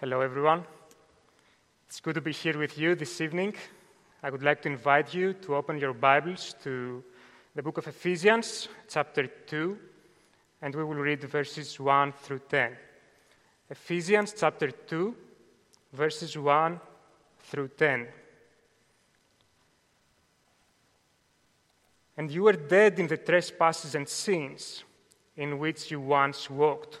Hello, everyone. It's good to be here with you this evening. I would like to invite you to open your Bibles to the book of Ephesians, chapter 2, and we will read verses 1 through 10. Ephesians, chapter 2, verses 1 through 10. And you were dead in the trespasses and sins in which you once walked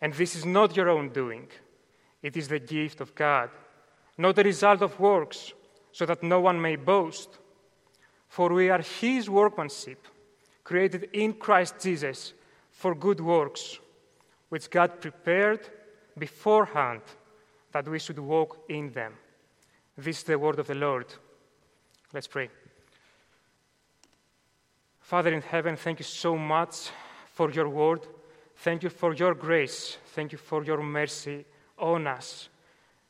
And this is not your own doing, it is the gift of God, not the result of works, so that no one may boast. For we are His workmanship, created in Christ Jesus for good works, which God prepared beforehand that we should walk in them. This is the word of the Lord. Let's pray. Father in heaven, thank you so much for your word. Thank you for your grace. Thank you for your mercy on us.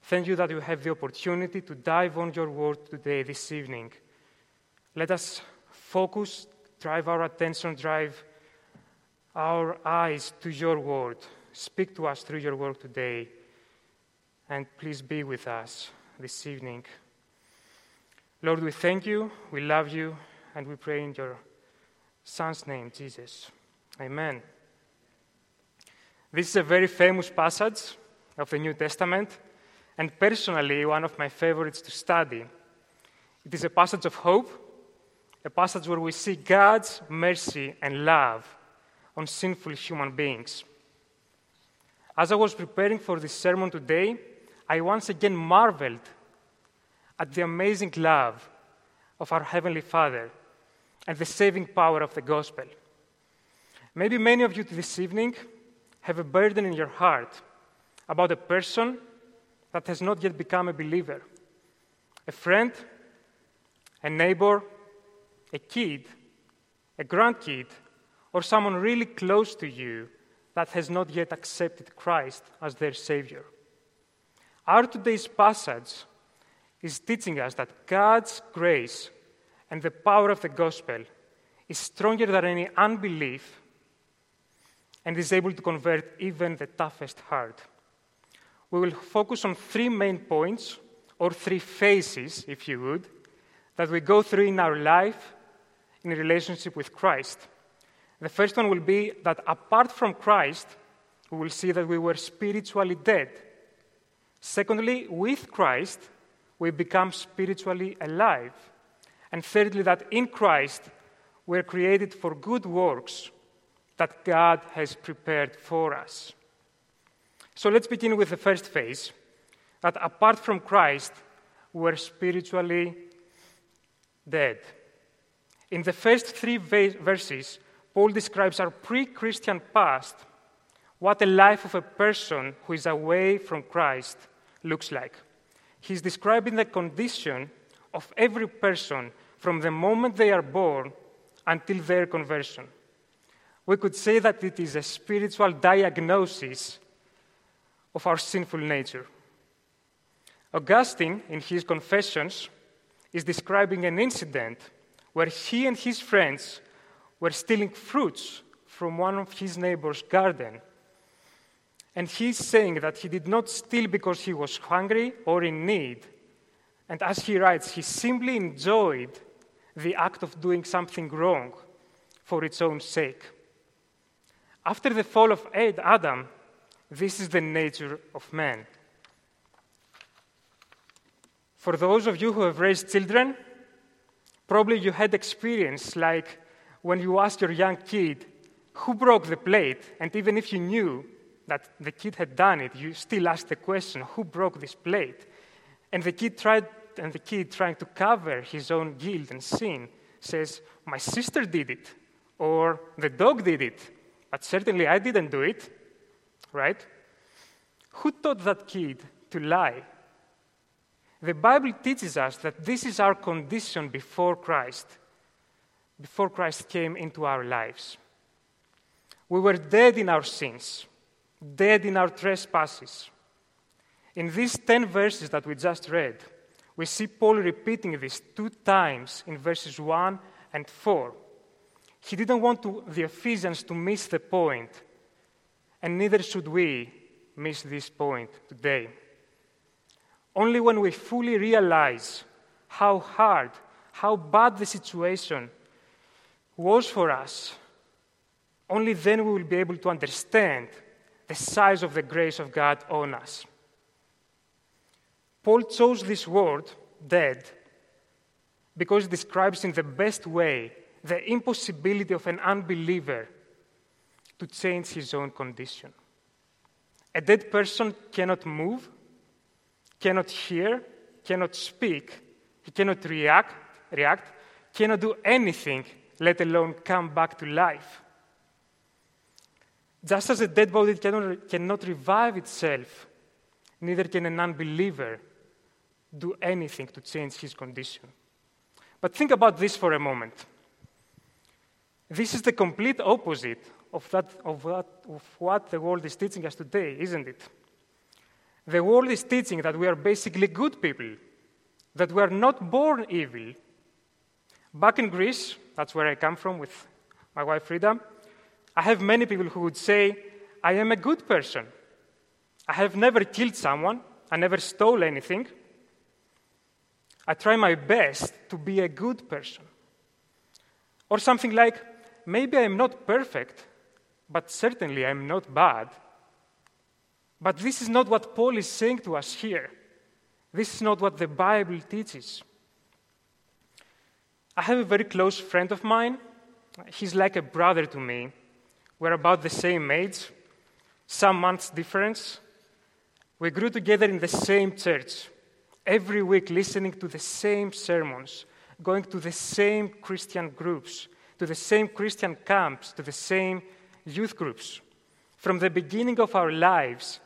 Thank you that you have the opportunity to dive on your word today, this evening. Let us focus, drive our attention, drive our eyes to your word. Speak to us through your word today. And please be with us this evening. Lord, we thank you, we love you, and we pray in your Son's name, Jesus. Amen. This is a very famous passage of the New Testament, and personally, one of my favorites to study. It is a passage of hope, a passage where we see God's mercy and love on sinful human beings. As I was preparing for this sermon today, I once again marveled at the amazing love of our Heavenly Father and the saving power of the gospel. Maybe many of you this evening have a burden in your heart about a person that has not yet become a believer a friend, a neighbor, a kid, a grandkid, or someone really close to you that has not yet accepted Christ as their Savior. Our today's passage is teaching us that God's grace and the power of the gospel is stronger than any unbelief and is able to convert even the toughest heart. We will focus on three main points, or three phases, if you would, that we go through in our life in relationship with Christ. The first one will be that apart from Christ, we will see that we were spiritually dead. Secondly, with Christ, we become spiritually alive. And thirdly, that in Christ, we're created for good works that God has prepared for us. So let's begin with the first phase that apart from Christ, we're spiritually dead. In the first three verses, Paul describes our pre Christian past, what the life of a person who is away from Christ looks like. He's describing the condition of every person from the moment they are born until their conversion we could say that it is a spiritual diagnosis of our sinful nature. Augustine, in his Confessions, is describing an incident where he and his friends were stealing fruits from one of his neighbor's garden. And he's saying that he did not steal because he was hungry or in need. And as he writes, he simply enjoyed the act of doing something wrong for its own sake. After the fall of Adam, This is the nature of man. For those of you who have raised children, probably you had experience like when you ask your young kid who broke the plate, and even if you knew that the kid had done it, you still ask the question, who broke this plate? And the kid tried and the kid trying to cover his own guilt and sin says, My sister did it, or the dog did it, but certainly I didn't do it, right? Who taught that kid to lie? The Bible teaches us that this is our condition before Christ, before Christ came into our lives. We were dead in our sins, dead in our trespasses. In these 10 verses that we just read, we see Paul repeating this two times in verses 1 and 4. He didn't want to, the Ephesians to miss the point, and neither should we miss this point today. Only when we fully realize how hard, how bad the situation was for us, only then we will be able to understand the size of the grace of God on us. Paul chose this word, dead, because it describes in the best way the impossibility of an unbeliever to change his own condition. A dead person cannot move, cannot hear, cannot speak, he cannot react, react, cannot do anything, let alone come back to life. Just as a dead body cannot, cannot revive itself, neither can an unbeliever do anything to change his condition. But think about this for a moment. This is the complete opposite of, that, of, that, of what the world is teaching us today, isn't it? The world is teaching that we are basically good people, that we are not born evil. Back in Greece, that's where I come from with my wife Frida, I have many people who would say, I am a good person. I have never killed someone, I never stole anything. I try my best to be a good person. Or something like, maybe I'm not perfect, but certainly I'm not bad. But this is not what Paul is saying to us here. This is not what the Bible teaches. I have a very close friend of mine. He's like a brother to me. We're about the same age, some months difference. We grew together in the same church, every week listening to the same sermons, going to the same Christian groups, to the same Christian camps, to the same youth groups. From the beginning of our lives,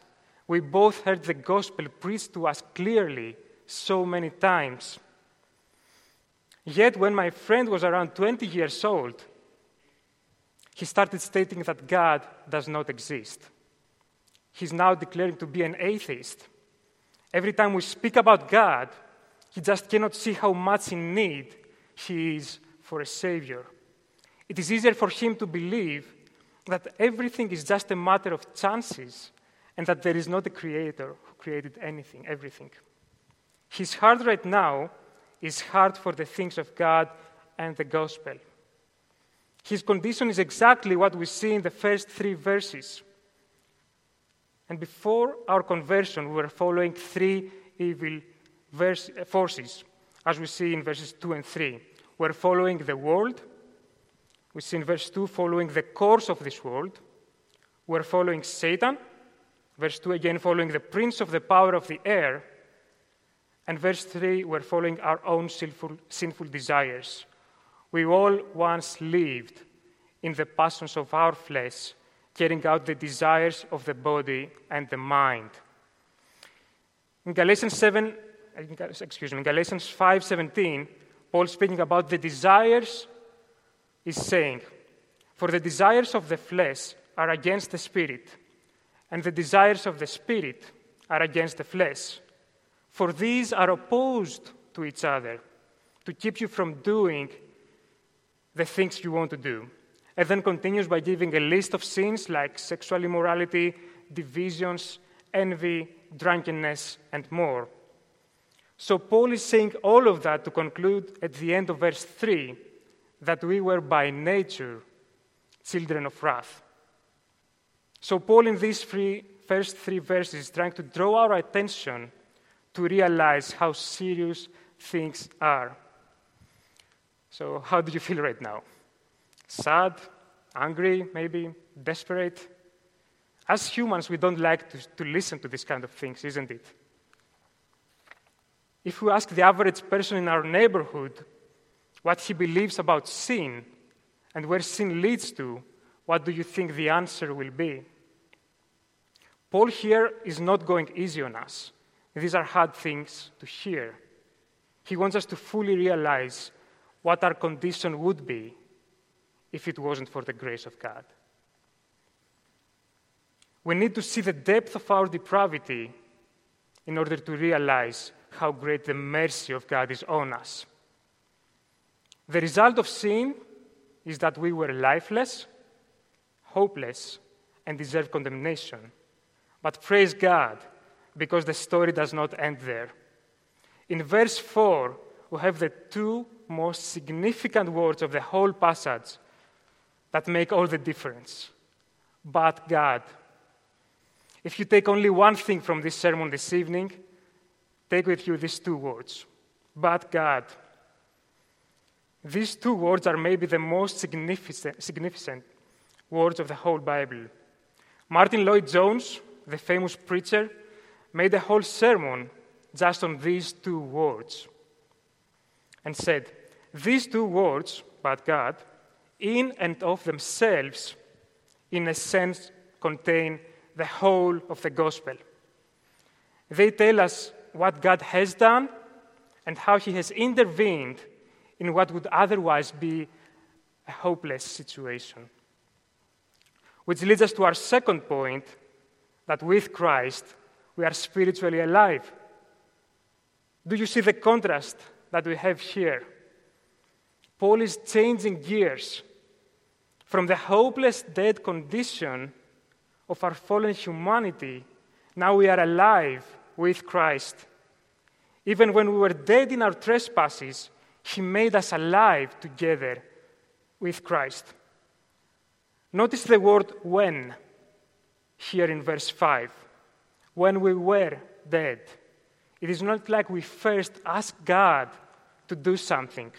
we both heard the gospel preached to us clearly so many times. Yet, when my friend was around 20 years old, he started stating that God does not exist. He's now declaring to be an atheist. Every time we speak about God, he just cannot see how much in need he is for a Savior. It is easier for him to believe that everything is just a matter of chances and that there is not a creator who created anything, everything. His heart right now is hard for the things of God and the gospel. His condition is exactly what we see in the first three verses. And before our conversion, we were following three evil verse, forces, as we see in verses 2 and 3. We're following the world. We see in verse 2 following the course of this world. We're following Satan Verse 2 again, following the prince of the power of the air. And verse 3, we're following our own sinful, sinful desires. We all once lived in the passions of our flesh, carrying out the desires of the body and the mind. In Galatians 7, excuse me, in Galatians 5:17, Paul speaking about the desires is saying, "For the desires of the flesh are against the spirit, and the desires of the Spirit are against the flesh. For these are opposed to each other to keep you from doing the things you want to do. And then continues by giving a list of sins like sexual immorality, divisions, envy, drunkenness, and more. So Paul is saying all of that to conclude at the end of verse 3 that we were by nature children of wrath. So, Paul, in these three, first three verses is trying to draw our attention to realize how serious things are. So, how do you feel right now? Sad, angry, maybe desperate? As humans, we don't like to, to listen to these kind of things, isn't it? If we ask the average person in our neighborhood what he believes about sin and where sin leads to, what do you think the answer will be? Paul here is not going easy on us. These are hard things to hear. He wants us to fully realize what our condition would be if it wasn't for the grace of God. We need to see the depth of our depravity in order to realize how great the mercy of God is on us. The result of sin is that we were lifeless, hopeless, and deserve condemnation. But praise God, because the story does not end there. In verse 4, we have the two most significant words of the whole passage that make all the difference. But God. If you take only one thing from this sermon this evening, take with you these two words. But God. These two words are maybe the most significant, significant words of the whole Bible. Martyn Lloyd-Jones, the famous preacher, made a whole sermon just on these two words and said, These two words, but God, in and of themselves, in a sense, contain the whole of the gospel. They tell us what God has done and how He has intervened in what would otherwise be a hopeless situation. Which leads us to our second point that with Christ we are spiritually alive. Do you see the contrast that we have here? Paul is changing gears from the hopeless dead condition of our fallen humanity. Now we are alive with Christ. Even when we were dead in our trespasses, He made us alive together with Christ. Notice the word when here in verse 5. When we were dead, it is not like we first asked God to do something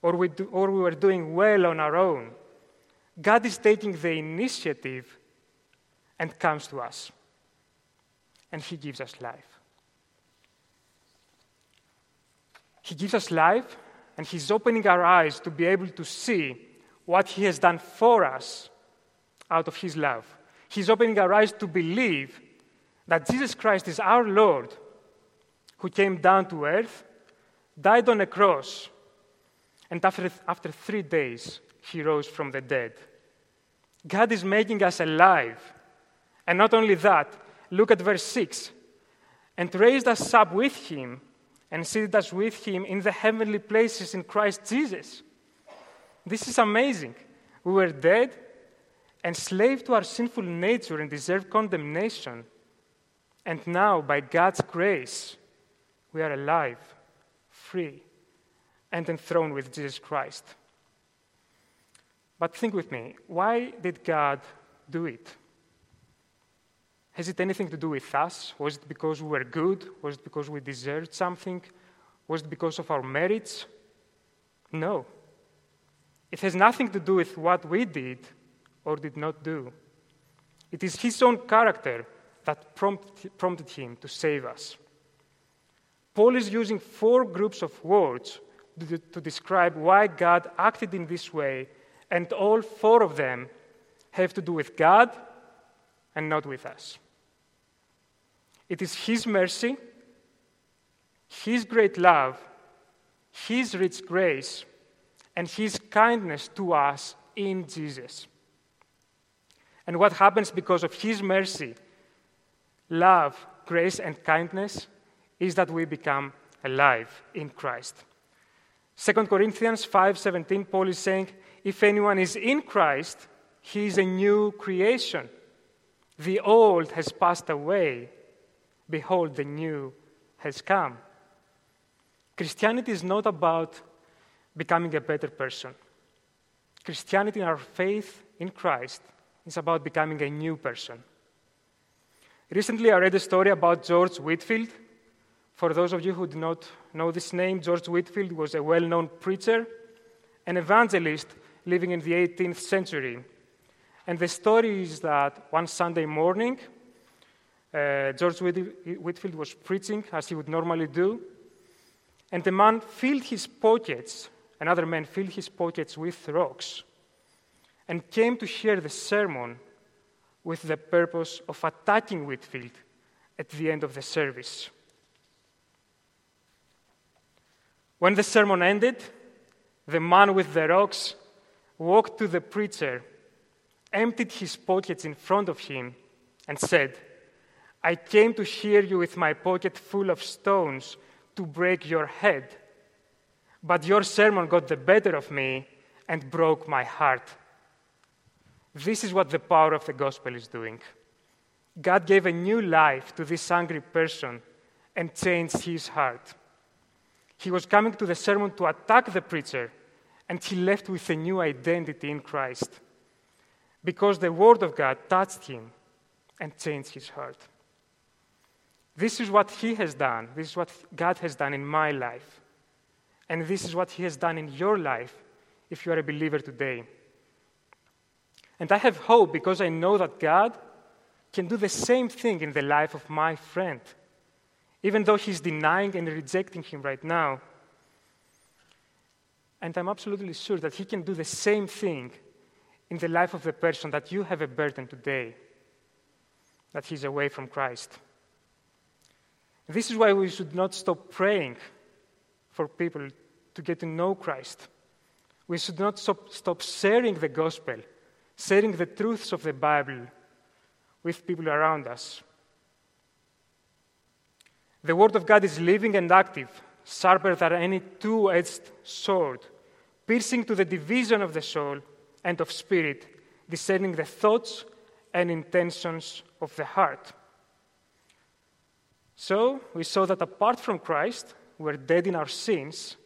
or we, do, or we were doing well on our own. God is taking the initiative and comes to us, and He gives us life. He gives us life, and He's opening our eyes to be able to see what He has done for us out of His love. He's opening our eyes to believe that Jesus Christ is our Lord who came down to earth, died on a cross, and after, after three days, he rose from the dead. God is making us alive. And not only that, look at verse 6 and raised us up with him and seated us with him in the heavenly places in Christ Jesus. This is amazing. We were dead, and enslaved to our sinful nature and deserved condemnation. And now, by God's grace, we are alive, free, and enthroned with Jesus Christ. But think with me why did God do it? Has it anything to do with us? Was it because we were good? Was it because we deserved something? Was it because of our merits? No. It has nothing to do with what we did or did not do. It is his own character that prompted him to save us. Paul is using four groups of words to describe why God acted in this way, and all four of them have to do with God and not with us. It is His mercy, His great love, His rich grace, and His kindness to us in Jesus. And what happens because of His mercy, love, grace, and kindness is that we become alive in Christ. 2 Corinthians 5:17 Paul is saying, if anyone is in Christ, he is a new creation. The old has passed away. Behold, the new has come. Christianity is not about becoming a better person. Christianity and our faith in Christ is about becoming a new person. Recently, I read a story about George Whitefield. For those of you who do not know this name, George Whitefield was a well known preacher, an evangelist living in the 18th century. And the story is that one Sunday morning, uh, George Whitefield was preaching as he would normally do, and the man filled his pockets, another man filled his pockets with rocks, and came to hear the sermon with the purpose of attacking Whitefield at the end of the service. When the sermon ended, the man with the rocks walked to the preacher, emptied his pockets in front of him, and said, I came to hear you with my pocket full of stones to break your head. But your sermon got the better of me and broke my heart. This is what the power of the gospel is doing. God gave a new life to this angry person and changed his heart. He was coming to the sermon to attack the preacher, and he left with a new identity in Christ because the Word of God touched him and changed his heart. This is what He has done. This is what God has done in my life. And this is what He has done in your life if you are a believer today. And I have hope because I know that God can do the same thing in the life of my friend, even though He's denying and rejecting Him right now. And I'm absolutely sure that He can do the same thing in the life of the person that you have a burden today, that He's away from Christ. This is why we should not stop praying for people to get to know Christ. We should not stop, stop sharing the gospel, sharing the truths of the Bible with people around us. The Word of God is living and active, sharper than any two edged sword, piercing to the division of the soul and of spirit, discerning the thoughts and intentions of the heart. So we saw that apart from Christ, we're dead in our sins.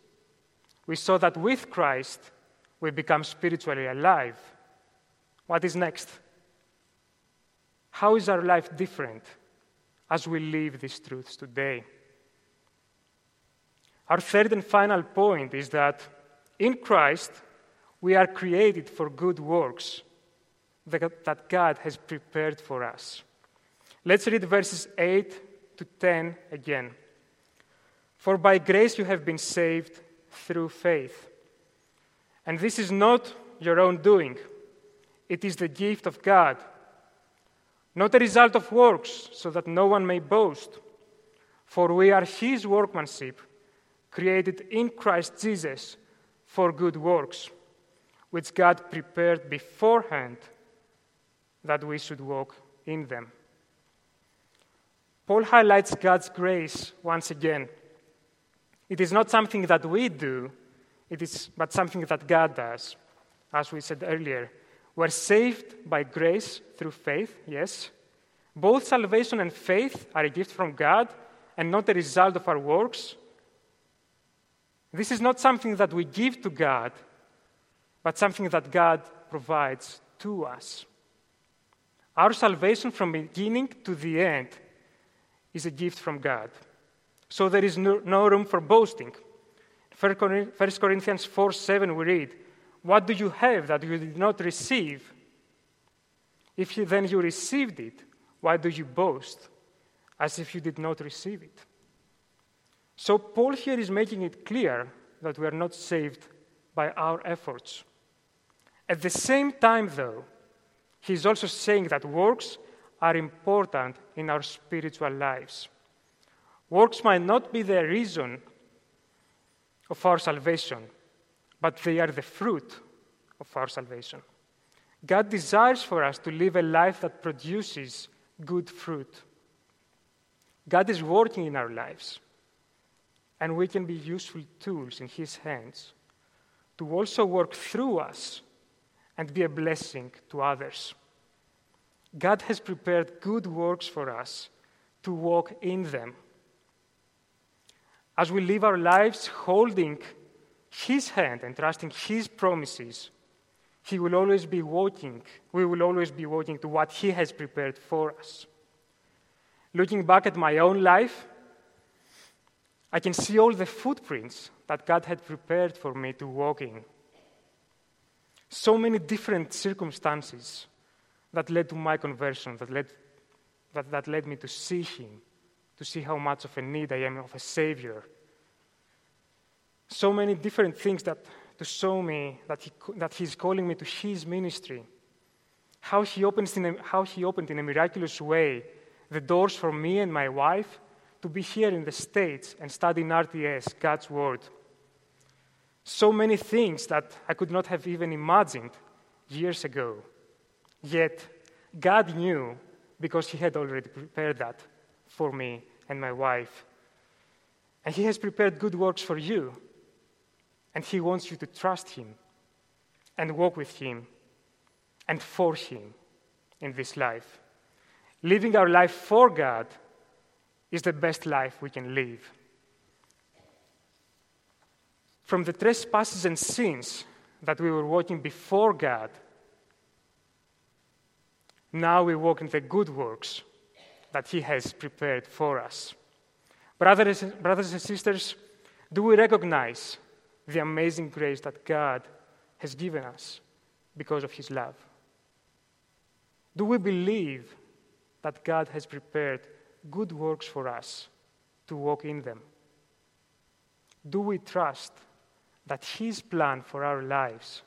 We saw that with Christ, we become spiritually alive. What is next? How is our life different as we live these truths today? Our third and final point is that in Christ, we are created for good works that God has prepared for us. Let's read verses 8 to 10 again. For by grace you have been saved through faith. And this is not your own doing, it is the gift of God, not a result of works, so that no one may boast. For we are his workmanship, created in Christ Jesus for good works, which God prepared beforehand that we should walk in them. Paul highlights God's grace once again. It is not something that we do, it is but something that God does. As we said earlier, we're saved by grace through faith, yes. Both salvation and faith are a gift from God and not a result of our works. This is not something that we give to God, but something that God provides to us. Our salvation from beginning to the end is a gift from God. So there is no, room for boasting. 1 Corinthians 4 7, we read, What do you have that you did not receive? If then you received it, why do you boast as if you did not receive it? So Paul here is making it clear that we are not saved by our efforts. At the same time, though, he's also saying that works are important in our spiritual lives. Works might not be the reason of our salvation, but they are the fruit of our salvation. God desires for us to live a life that produces good fruit. God is working in our lives, and we can be useful tools in His hands to also work through us and be a blessing to others. God has prepared good works for us to walk in them. As we live our lives holding His hand and trusting His promises, He will always be walking, we will always be walking to what He has prepared for us. looking back at my own life, I can see all the footprints that God had prepared for me to walk in. So many different circumstances that led to my conversion, that led, that, that led me to see Him, to see how much of a need I am of a Savior. So many different things that to show me that, he, that He's calling me to His ministry. How he, opens in a, how he opened in a miraculous way the doors for me and my wife to be here in the States and study in RTS, God's Word. So many things that I could not have even imagined years ago. Yet, God knew because He had already prepared that for me and my wife. And He has prepared good works for you. And He wants you to trust Him and walk with Him and for Him in this life. Living our life for God is the best life we can live. From the trespasses and sins that we were walking before God, now we walk in the good works that He has prepared for us. Brothers, brothers and sisters, do we recognize the amazing grace that God has given us because of His love? Do we believe that God has prepared good works for us to walk in them? Do we trust that His plan for our lives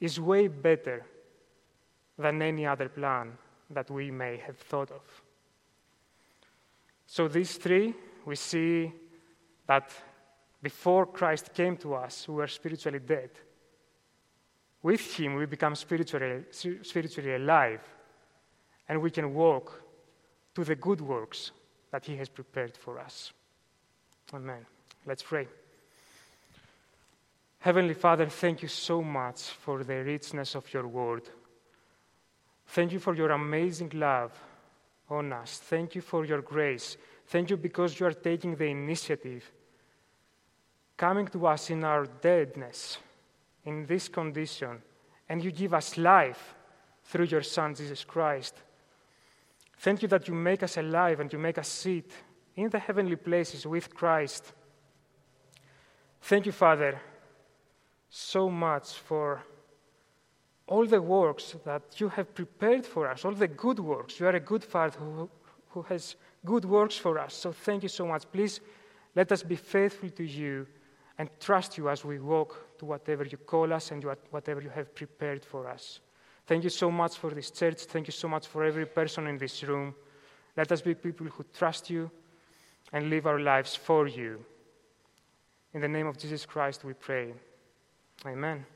is way better than any other plan that we may have thought of? So, these three, we see that before Christ came to us, we were spiritually dead. With Him, we become spiritually, spiritually alive, and we can walk to the good works that He has prepared for us. Amen. Let's pray. Heavenly Father, thank you so much for the richness of your word. Thank you for your amazing love on us. Thank you for your grace. Thank you because you are taking the initiative, coming to us in our deadness in this condition, and you give us life through your Son, Jesus Christ. Thank you that you make us alive and you make us sit in the heavenly places with Christ. Thank you, Father, so much for all the works that you have prepared for us, all the good works. You are a good Father who, who has good works for us. So thank you so much. Please let us be faithful to you and trust you as we walk to whatever you call us and whatever you have prepared for us. Thank you so much for this church. Thank you so much for every person in this room. Let us be people who trust you and live our lives for you. In the name of Jesus Christ, we pray. Amen.